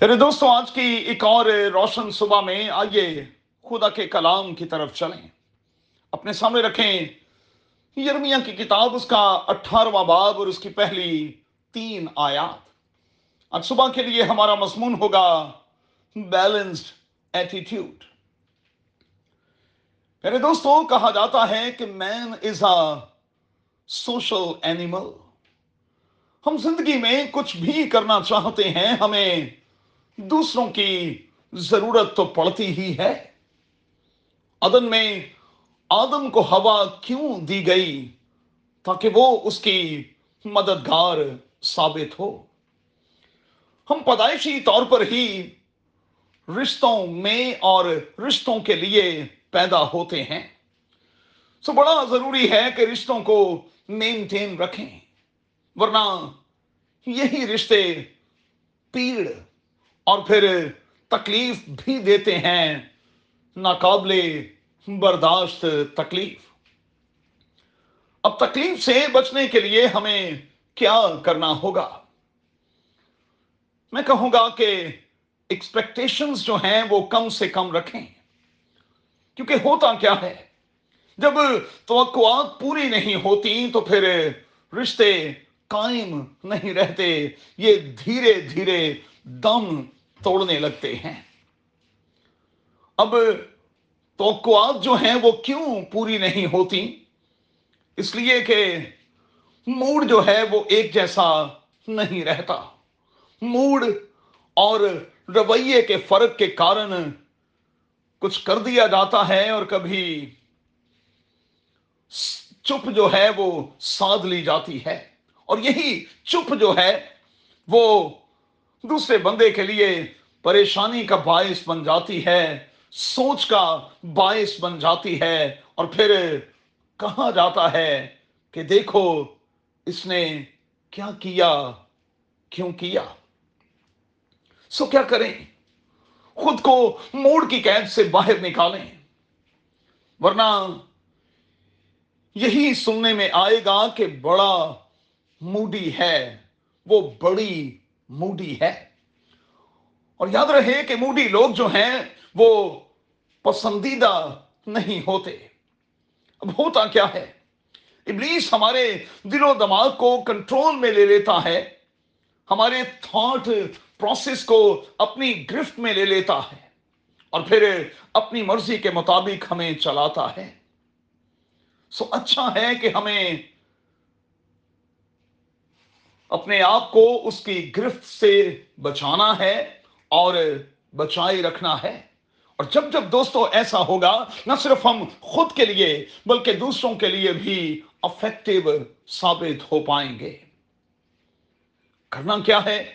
میرے دوستوں آج کی ایک اور روشن صبح میں آئیے خدا کے کلام کی طرف چلیں۔ اپنے سامنے رکھیں یرمیا کی کتاب، اس کا اٹھارواں باب اور اس کی پہلی تین آیات۔ آج صبح کے لیے ہمارا مضمون ہوگا بیلنسڈ ایٹیٹیوڈ میرے دوستوں کہا جاتا ہے کہ مین از اے سوشل اینیمل ہم زندگی میں کچھ بھی کرنا چاہتے ہیں، ہمیں دوسروں کی ضرورت تو پڑتی ہی ہے۔ عدن میں آدم کو ہوا کیوں دی گئی تاکہ وہ اس کی مددگار ثابت ہو؟ ہم پیدائشی طور پر ہی رشتوں میں اور رشتوں کے لیے پیدا ہوتے ہیں۔ سو بڑا ضروری ہے کہ رشتوں کو مینٹین رکھیں، ورنہ یہی رشتے پیڑ اور پھر تکلیف بھی دیتے ہیں، ناقابل برداشت تکلیف۔ اب تکلیف سے بچنے کے لیے ہمیں کیا کرنا ہوگا؟ میں کہوں گا کہ ایکسپیکٹیشنز جو ہیں وہ کم سے کم رکھیں۔ کیونکہ ہوتا کیا ہے، جب توقعات پوری نہیں ہوتی تو پھر رشتے قائم نہیں رہتے، یہ دھیرے دھیرے دم توڑنے لگتے ہیں۔ اب توقعات جو ہیں وہ کیوں پوری نہیں ہوتی؟ اس لیے کہ موڈ جو ہے وہ ایک جیسا نہیں رہتا۔ موڈ اور رویے کے فرق کے کارن کچھ کر دیا جاتا ہے اور کبھی چپ جو ہے وہ سادھ لی جاتی ہے۔ اور یہی چپ جو ہے، وہ دوسرے بندے کے لیے پریشانی کا باعث بن جاتی ہے، سوچ کا باعث بن جاتی ہے اور پھر کہا جاتا ہے کہ دیکھو، اس نے کیا کیا، کیوں کیا؟ سو کیا کریں؟ خود کو موڑ کی قید سے باہر نکالیں۔ ورنہ یہی سننے میں آئے گا کہ بڑا موڈی ہے، وہ بڑی موڈی ہے۔ اور یاد رہے کہ موڈی لوگ جو ہیں، وہ پسندیدہ نہیں ہوتے۔ اب ہوتا کیا ہے؟ ابلیس ہمارے دل و دماغ کو کنٹرول میں لے لیتا ہے۔ ہمارے تھاٹ پروسیس کو اپنی گرفت میں لے لیتا ہے۔ اور پھر اپنی مرضی کے مطابق ہمیں چلاتا ہے۔ سو اچھا ہے کہ ہمیں اپنے آپ کو اس کی گرفت سے بچانا ہے اور بچائے رکھنا ہے۔ اور جب جب دوستو ایسا ہوگا، نہ صرف ہم خود کے لیے، بلکہ دوسروں کے لیے بھی افیکٹو ثابت ہو پائیں گے۔ کرنا کیا ہے؟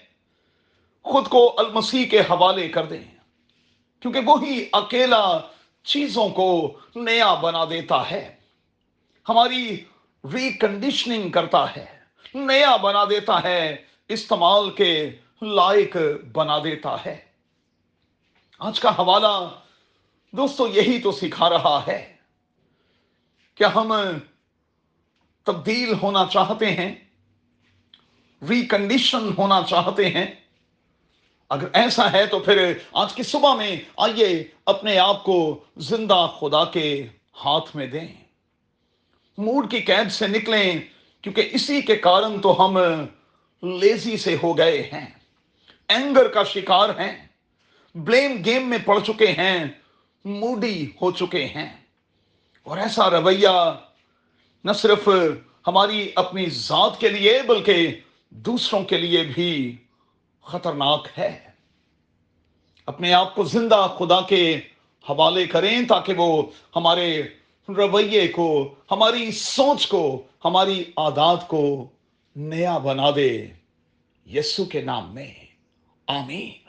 خود کو المسیح کے حوالے کر دیں۔ کیونکہ وہی اکیلا چیزوں کو نیا بنا دیتا ہے۔ ہماری ریکنڈیشننگ کرتا ہے۔ نیا بنا دیتا ہے، استعمال کے لائق بنا دیتا ہے۔ آج کا حوالہ دوستو یہی تو سکھا رہا ہے کیا ہم تبدیل ہونا چاہتے ہیں ریکنڈیشن ہونا چاہتے ہیں۔ اگر ایسا ہے تو پھر آج کی صبح میں آئیے اپنے آپ کو زندہ خدا کے ہاتھ میں دیں۔ موڈ کی قید سے نکلیں۔ کیونکہ اسی کے کارن تو ہم لیزی سے ہو گئے ہیں۔ اینگر کا شکار ہیں۔ بلیم گیم میں پڑ چکے ہیں۔ موڈی ہو چکے ہیں۔ اور ایسا رویہ نہ صرف ہماری اپنی ذات کے لیے بلکہ دوسروں کے لیے بھی خطرناک ہے۔ اپنے آپ کو زندہ خدا کے حوالے کریں تاکہ وہ ہمارے رویے کو، ہماری سوچ کو، ہماری عادات کو نیا بنا دے۔ یسو کے نام میں، آمین۔